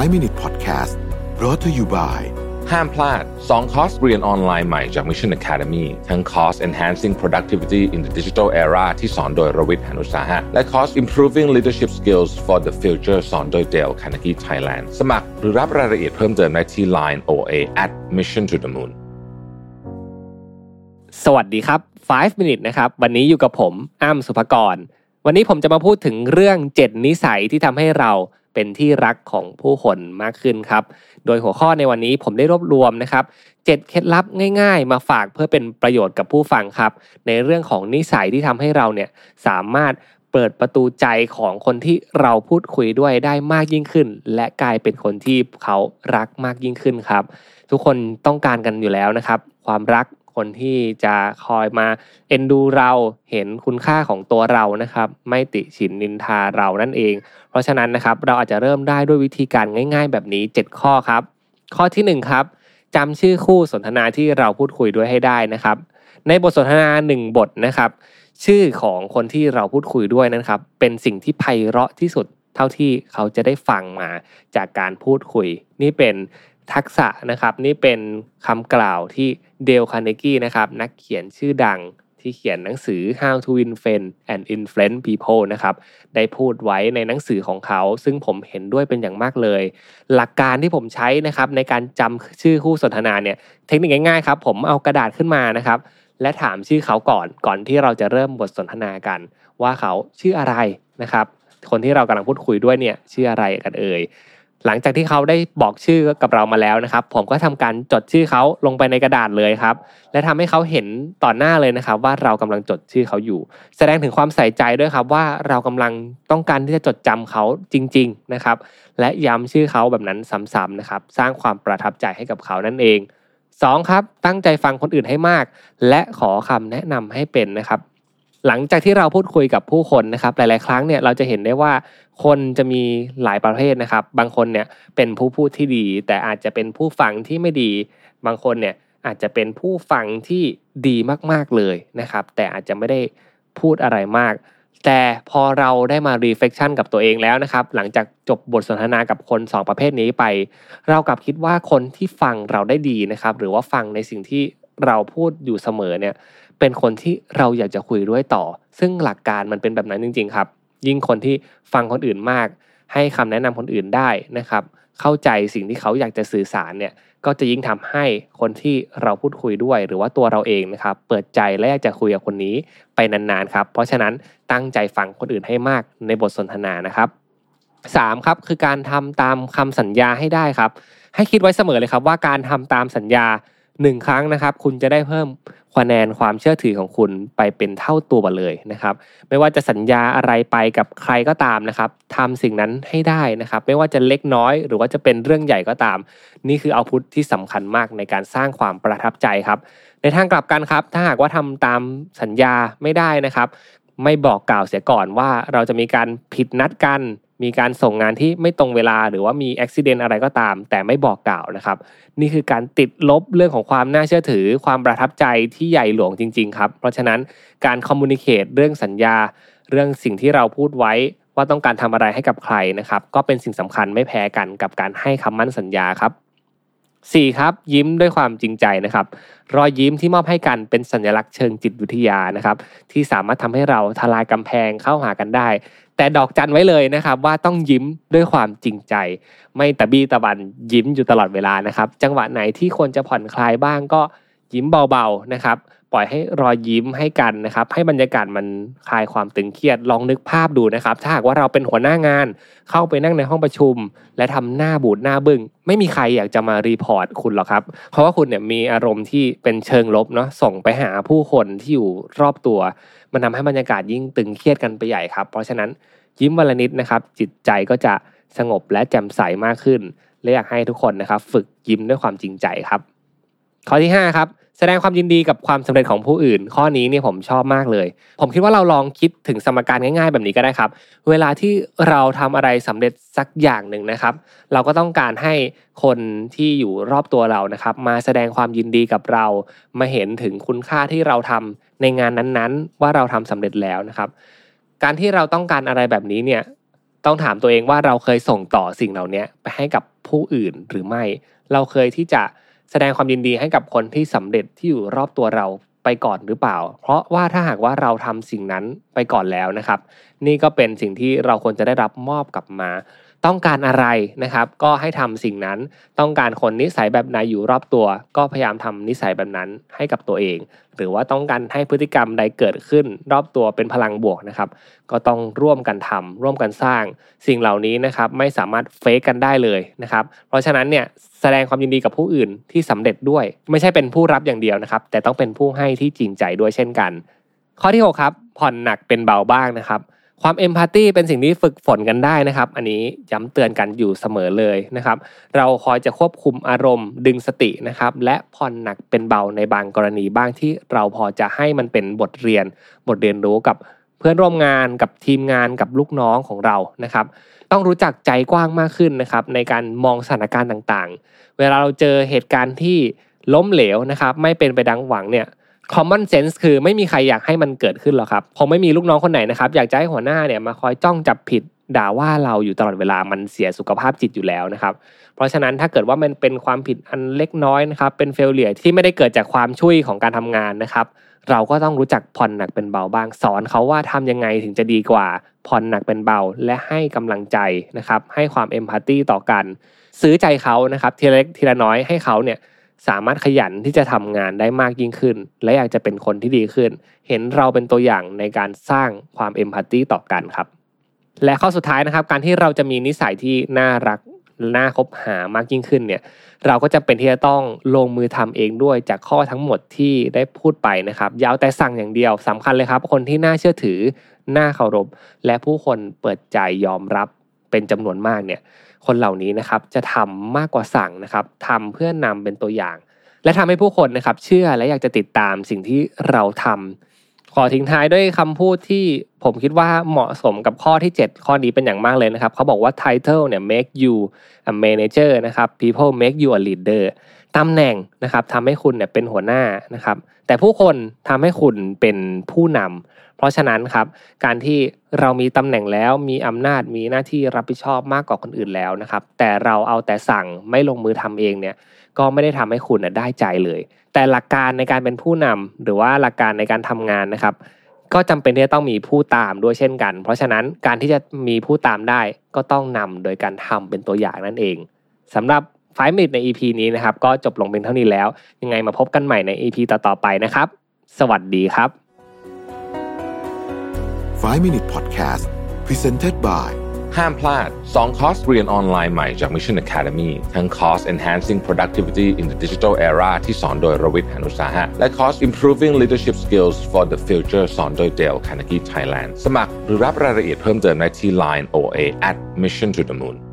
5 Minute Podcast brought to you by ห้ามพลาด 2 คอร์สเรียนออนไลน์ใหม่จาก Mission Academy ทั้งคอร์ส Enhancing Productivity in the Digital Era ที่สอนโดยรวิทย์หานุสาหะ และคอร์ส Improving Leadership Skills for the Future สอนโดย Dale Carnegie Thailand สมัครหรือรับรายละเอียดเพิ่มเติมได้ที่ Line OA at Mission to the Moon สวัสดีครับ 5 minute นะครับ วันนี้อยู่กับผม อ้ำสุภกร วันนี้ผมจะมาพูดถึงเรื่อง 7 นิสัยที่ทำให้เรา เป็นที่รักของผู้คนมากขึ้นครับ โดยหัวข้อในวันนี้ผมได้รวบรวมนะครับ7เคล็ดลับง่าย ๆ มาฝากเพื่อเป็นประโยชน์กับผู้ฟังครับ ในเรื่องของนิสัยที่ทำให้เราเนี่ยสามารถเปิดประตูใจของคนที่เราพูดคุยด้วยได้มากยิ่งขึ้น และกลายเป็นคนที่เขารักมากยิ่งขึ้นครับ ทุกคนต้องการกันอยู่แล้วนะครับ ความรัก คนที่จะคอยมาเอ็นดูเราเห็นคุณค่าของตัวเรานะครับ ไม่ติฉินนินทาเรานั่นเอง เพราะฉะนั้นนะครับเราอาจจะเริ่มได้ด้วยวิธีการง่าย ๆ แบบนี้ 7 ข้อครับ ข้อที่1ครับจำชื่อคู่สนทนาที่เราพูดคุยด้วยให้ได้นะครับ ในบทสนทนา 1 บทนะครับ ชื่อของคนที่เราพูดคุยด้วยนะครับ เป็นสิ่งที่ไพเราะที่สุดเท่าที่เขาจะได้ฟังมาจากการพูดคุย นี่เป็น ทักษะนะครับนี่เป็นคำกล่าวที่เดลคาร์เนกี้นะครับนักเขียนชื่อดังที่เขียนหนังสือ How to Win Friends and Influence People นะครับ ได้พูดไว้ในหนังสือของเขา ซึ่งผมเห็นด้วยเป็นอย่างมากเลย หลักการที่ผมใช้นะครับในการจำชื่อคู่สนทนาเนี่ย เทคนิคง่ายๆครับ ผมเอากระดาษขึ้นมานะครับ และถามชื่อเขาก่อน ก่อนที่เราจะเริ่มบทสนทนากัน ว่าเขาชื่ออะไรนะครับ คนที่เรากำลังพูดคุยด้วยเนี่ยชื่ออะไรกันเอ่ย หลังจากที่เขาได้บอกชื่อกับเรามาแล้วนะครับ ผมก็ทำการจดชื่อเขาลงไปในกระดาษเลยครับ และทำให้เขาเห็นต่อหน้าเลยนะครับ ว่าเรากำลังจดชื่อเขาอยู่ แสดงถึงความใส่ใจด้วยครับว่าเรากำลังต้องการที่จะจดจำเขาจริง ๆนะครับ และย้ำชื่อเขาแบบนั้นซ้ำๆนะครับ สร้างความประทับใจให้กับเขานั่นเอง 2. ครับตั้งใจฟังคนอื่นให้มาก และขอคำแนะนำให้เป็นนะครับ หลังจากที่เราพูดคุยกับผู้คนนะครับหลาย ๆ ครั้งเนี่ยเราจะเห็นได้ว่าคนจะมีหลายประเภทนะครับ บางคนเนี่ยเป็นผู้พูดที่ดี แต่อาจจะเป็นผู้ฟังที่ไม่ดี บางคนเนี่ยอาจจะเป็นผู้ฟังที่ดีมากๆเลยนะครับ แต่อาจจะไม่ได้พูดอะไรมาก แต่พอเราได้มา reflection กับตัวเองแล้วนะครับ หลังจากจบบทสนทนากับคน 2 ประเภทนี้ไป เรากลับคิดว่าคนที่ฟังเราได้ดีนะครับ หรือว่าฟังในสิ่งที่ เราพูดอยู่เสมอเนี่ยเป็นคนที่เราอยากจะคุยด้วยต่อ ซึ่งหลักการมันเป็นแบบนั้นจริง ๆ ครับ ยิ่งคนที่ฟังคนอื่นมาก ให้คำแนะนำคนอื่นได้นะครับ เข้าใจสิ่งที่เขาอยากจะสื่อสารเนี่ยก็จะยิ่งทำให้คนที่เราพูดคุยด้วย หรือว่าตัวเราเองนะครับ เปิดใจและอยากจะคุยกับคนนี้ไปนานๆครับ เพราะฉะนั้นตั้งใจฟังคนอื่นให้มากในบทสนทนานะครับ 3 ครับคือการทำตามคำสัญญาให้ได้ครับ ให้คิดไว้เสมอเลยครับว่าการทำตามสัญญา หนึ่งครั้งนะครับ คุณจะได้เพิ่มคะแนนความเชื่อถือของคุณไปเป็นเท่าตัวเลยนะครับ ไม่ว่าจะสัญญาอะไรไปกับใครก็ตามนะครับทำสิ่งนั้นให้ได้นะครับ ไม่ว่าจะเล็กน้อยหรือว่าจะเป็นเรื่องใหญ่ก็ตาม นี่คือเอาพุทที่สำคัญมากในการสร้างความประทับใจครับ ในทางกลับกันครับ ถ้าหากว่าทำตามสัญญาไม่ได้นะครับ ไม่บอกกล่าวเสียก่อนว่าเราจะมีการผิดนัดกัน มีการส่งงานที่ไม่ตรงเวลาหรือว่ามีอุบิเหตุอะไรก็ตาม แต่ไม่บอกกล่าวนะครับ นี่คือการติดลบเรื่องของความน่าเชื่อถือ ความประทับใจที่ใหญ่หลวงจริง ๆ ครับ เพราะฉะนั้นการคอมมูนิเคตเรื่องสัญญา เรื่องสิ่งที่เราพูดไว้ว่าต้องการทำอะไรให้กับใครนะครับ ก็เป็นสิ่งสำคัญไม่แพ้กันกับการให้คำมั่นสัญญาครับ 4. ครับยิ้มด้วยความจริงใจนะครับ รอยยิ้มที่มอบให้กันเป็นสัญลักษณ์เชิงจิตวิทยานะครับ ที่สามารถทำให้เราทลายกำแพงเข้าหากันได้ แต่ดอกจันไว้เลยนะครับ ว่าต้องยิ้มด้วยความจริงใจ ไม่ตะบี้ตะบันยิ้มอยู่ตลอดเวลานะครับ จังหวะไหนที่ควรจะผ่อนคลายบ้างก็ยิ้มเบาๆนะครับ ปล่อยให้รอยยิ้มให้กันนะครับ ให้บรรยากาศมันคลายความตึงเครียดลองนึกภาพดูนะครับ ถ้าหากว่าเราเป็นหัวหน้างาน เข้าไปนั่งในห้องประชุม และทำหน้าบูดหน้าบึง้งไม่มีใครอยากจะมารีพอร์ตคุณหรอกครับ เพราะว่าคุณเนี่ยมีอารมณ์ที่เป็นเชิงลบเนาะส่งไปหาผู้คนที่อยู่รอบตัว มันทาให้บรรยากาศยิ่งตึงเครียดกันไปใหญ่ครับ เพราะฉะนั้นยิ้มวันละนิดนะครับ จิตใจก็จะสงบและแจ่มใสมากขึ้นและอยากให้ทุกคนนะครับ ฝึกยิ้มด้วยความจริงใจครับ ข้อที่5ครับ แสดงความยินดีกับความสำเร็จของผู้อื่น ข้อนี้เนี่ยผมชอบมากเลย ผมคิดว่าเราลองคิดถึงสมการง่าย ๆ แบบนี้ก็ได้ครับ เวลาที่เราทำอะไรสำเร็จสักอย่างหนึ่งนะครับ เราก็ต้องการให้คนที่อยู่รอบตัวเรานะครับ มาแสดงความยินดีกับเรา มาเห็นถึงคุณค่าที่เราทำในงานนั้นๆ ว่าเราทำสำเร็จแล้วนะครับ การที่เราต้องการอะไรแบบนี้เนี่ยต้องถามตัวเองว่าเราเคยส่งต่อสิ่งเหล่านี้ไปให้กับผู้อื่นหรือไม่ เราเคยที่จะ แสดงความยินดีให้กับคนที่สำเร็จที่อยู่รอบตัวเราไปก่อนหรือเปล่า เพราะว่าถ้าหากว่าเราทำสิ่งนั้นไปก่อนแล้วนะครับ นี่ก็เป็นสิ่งที่เราควรจะได้รับมอบกลับมา ต้องการอะไรนะครับ ก็ให้ทำสิ่งนั้นต้องการคนนิสัยแบบไหนอยู่รอบตัว ก็พยายามทำนิสัยแบบนั้นให้กับตัวเอง หรือว่าต้องการให้พฤติกรรมใดเกิดขึ้นรอบตัวเป็นพลังบวกนะครับ ก็ต้องร่วมกันทำร่วมกันสร้าง สิ่งเหล่านี้นะครับไม่สามารถเฟกกันได้เลยนะครับเพราะฉะนั้นเนี่ยแสดงความยินดีกับผู้อื่นที่สำเร็จด้วย ไม่ใช่เป็นผู้รับอย่างเดียวนะครับ แต่ต้องเป็นผู้ให้ที่จริงใจด้วยเช่นกัน ข้อที่6ครับผ่อนหนักเป็นเบาบ้างนะครับ ความเอมพัตตีเป็นสิ่งที่ฝึกฝนกันได้นะครับ อันนี้ย้ำเตือนกันอยู่เสมอเลยนะครับ เราคอยจะควบคุมอารมณ์ดึงสตินะครับ และผ่อนหนักเป็นเบาในบางกรณีบ้างที่เราพอจะให้มันเป็นบทเรียน บทเรียนรู้กับเพื่อนร่วมงานกับทีมงานกับลูกน้องของเรานะครับ ต้องรู้จักใจกว้างมากขึ้นนะครับ ในการมองสถานการณ์ต่างๆ เวลาเราเจอเหตุการณ์ที่ล้มเหลวนะครับ ไม่เป็นไปดังหวังเนี่ย common sense คือไม่มีใครอยากให้มันเกิดขึ้นหรอกครับคงไม่มีลูกน้องคนไหนนะครับ อยากจะให้หัวหน้าเนี่ยมาคอยจ้องจับผิดด่าว่าเราอยู่ตลอดเวลามันเสียสุขภาพจิตอยู่แล้วนะครับ เพราะฉะนั้นถ้าเกิดว่ามันเป็นความผิดอันเล็กน้อยนะครับ เป็นเฟลเลียที่ไม่ได้เกิดจากความช่วยของการทำงานนะครับ เราก็ต้องรู้จักผ่อนหนักเป็นเบาบ้าง สอนเขาว่าทำยังไงถึงจะดีกว่า ผ่อนหนักเป็นเบา และให้กำลังใจนะครับ ให้ความเอมพัตตีต่อกัน ซื้อใจเขานะครับทีละเล็กทีละน้อยให้เขาเนี่ย สามารถขยันที่จะทำงานได้มากยิ่งขึ้น และอยากจะเป็นคนที่ดีขึ้น เห็นเราเป็นตัวอย่างในการสร้างความเอมพัตตีต่อกันครับ และข้อสุดท้ายนะครับ การที่เราจะมีนิสัยที่น่ารักน่าคบหามากยิ่งขึ้นเนี่ย เราก็จะเป็นที่จะต้องลงมือทำเองด้วยจากข้อทั้งหมดที่ได้พูดไปนะครับยาวแต่สั่งอย่างเดียวสำคัญเลยครับ คนที่น่าเชื่อถือน่าเคารพ และผู้คนเปิดใจยอมรับเป็นจำนวนมากเนี่ย คนเหล่านี้นะครับจะทำมากกว่าสั่งนะครับทำเพื่อนำเป็นตัวอย่าง และทำให้ผู้คนนะครับ เชื่อและอยากจะติดตามสิ่งที่เราทำขอทิ้งท้ายด้วยคำพูดที่ผมคิดว่าเหมาะสมกับข้อที่ 7 ข้อนี้เป็นอย่างมากเลยนะครับ เขาบอกว่า title เนี่ย make you a manager นะครับ people make you a leader ตำแหน่งนะครับทำให้คุณเนี่ยเป็นหัวหน้านะครับ แต่ผู้คนทำให้คุณเป็นผู้นำเพราะฉะนั้นครับ การที่เรามีตำแหน่งแล้วมีอำนาจมีหน้าที่รับผิดชอบมากกว่าคนอื่นแล้วนะครับ แต่เราเอาแต่สั่งไม่ลงมือทำเองเนี่ย ก็ไม่ได้ทำให้คุณได้ใจเลย แต่หลักการในการเป็นผู้นำหรือว่าหลักการในการทำงานนะครับ ก็จำเป็นที่จะต้องมีผู้ตามด้วยเช่นกัน เพราะฉะนั้นการที่จะมีผู้ตามได้ก็ต้องนำโดยการทำเป็นตัวอย่างนั่นเองสำหรับ ไฟมิดใน EP นี้นะครับ ก็จบลงเป็นเท่านี้แล้ว ยังไงมาพบกันใหม่ใน EP ต่อๆไปนะครับ สวัสดีครับ 5 Minute Podcast Presented by ห้ามพลาด 2 คอร์สเรียนออนไลน์ใหม่จาก Mission Academy ทั้งคอร์ส Enhancing Productivity in the Digital Era ที่สอนโดยรวิทย์หานุสาหะ และคอร์ส Improving Leadership Skills for the Future สอนโดย Dale Carnegie Thailand สมัครหรือรับรายละเอียดเพิ่มเติมได้ที่ Line OA at Mission to the Moon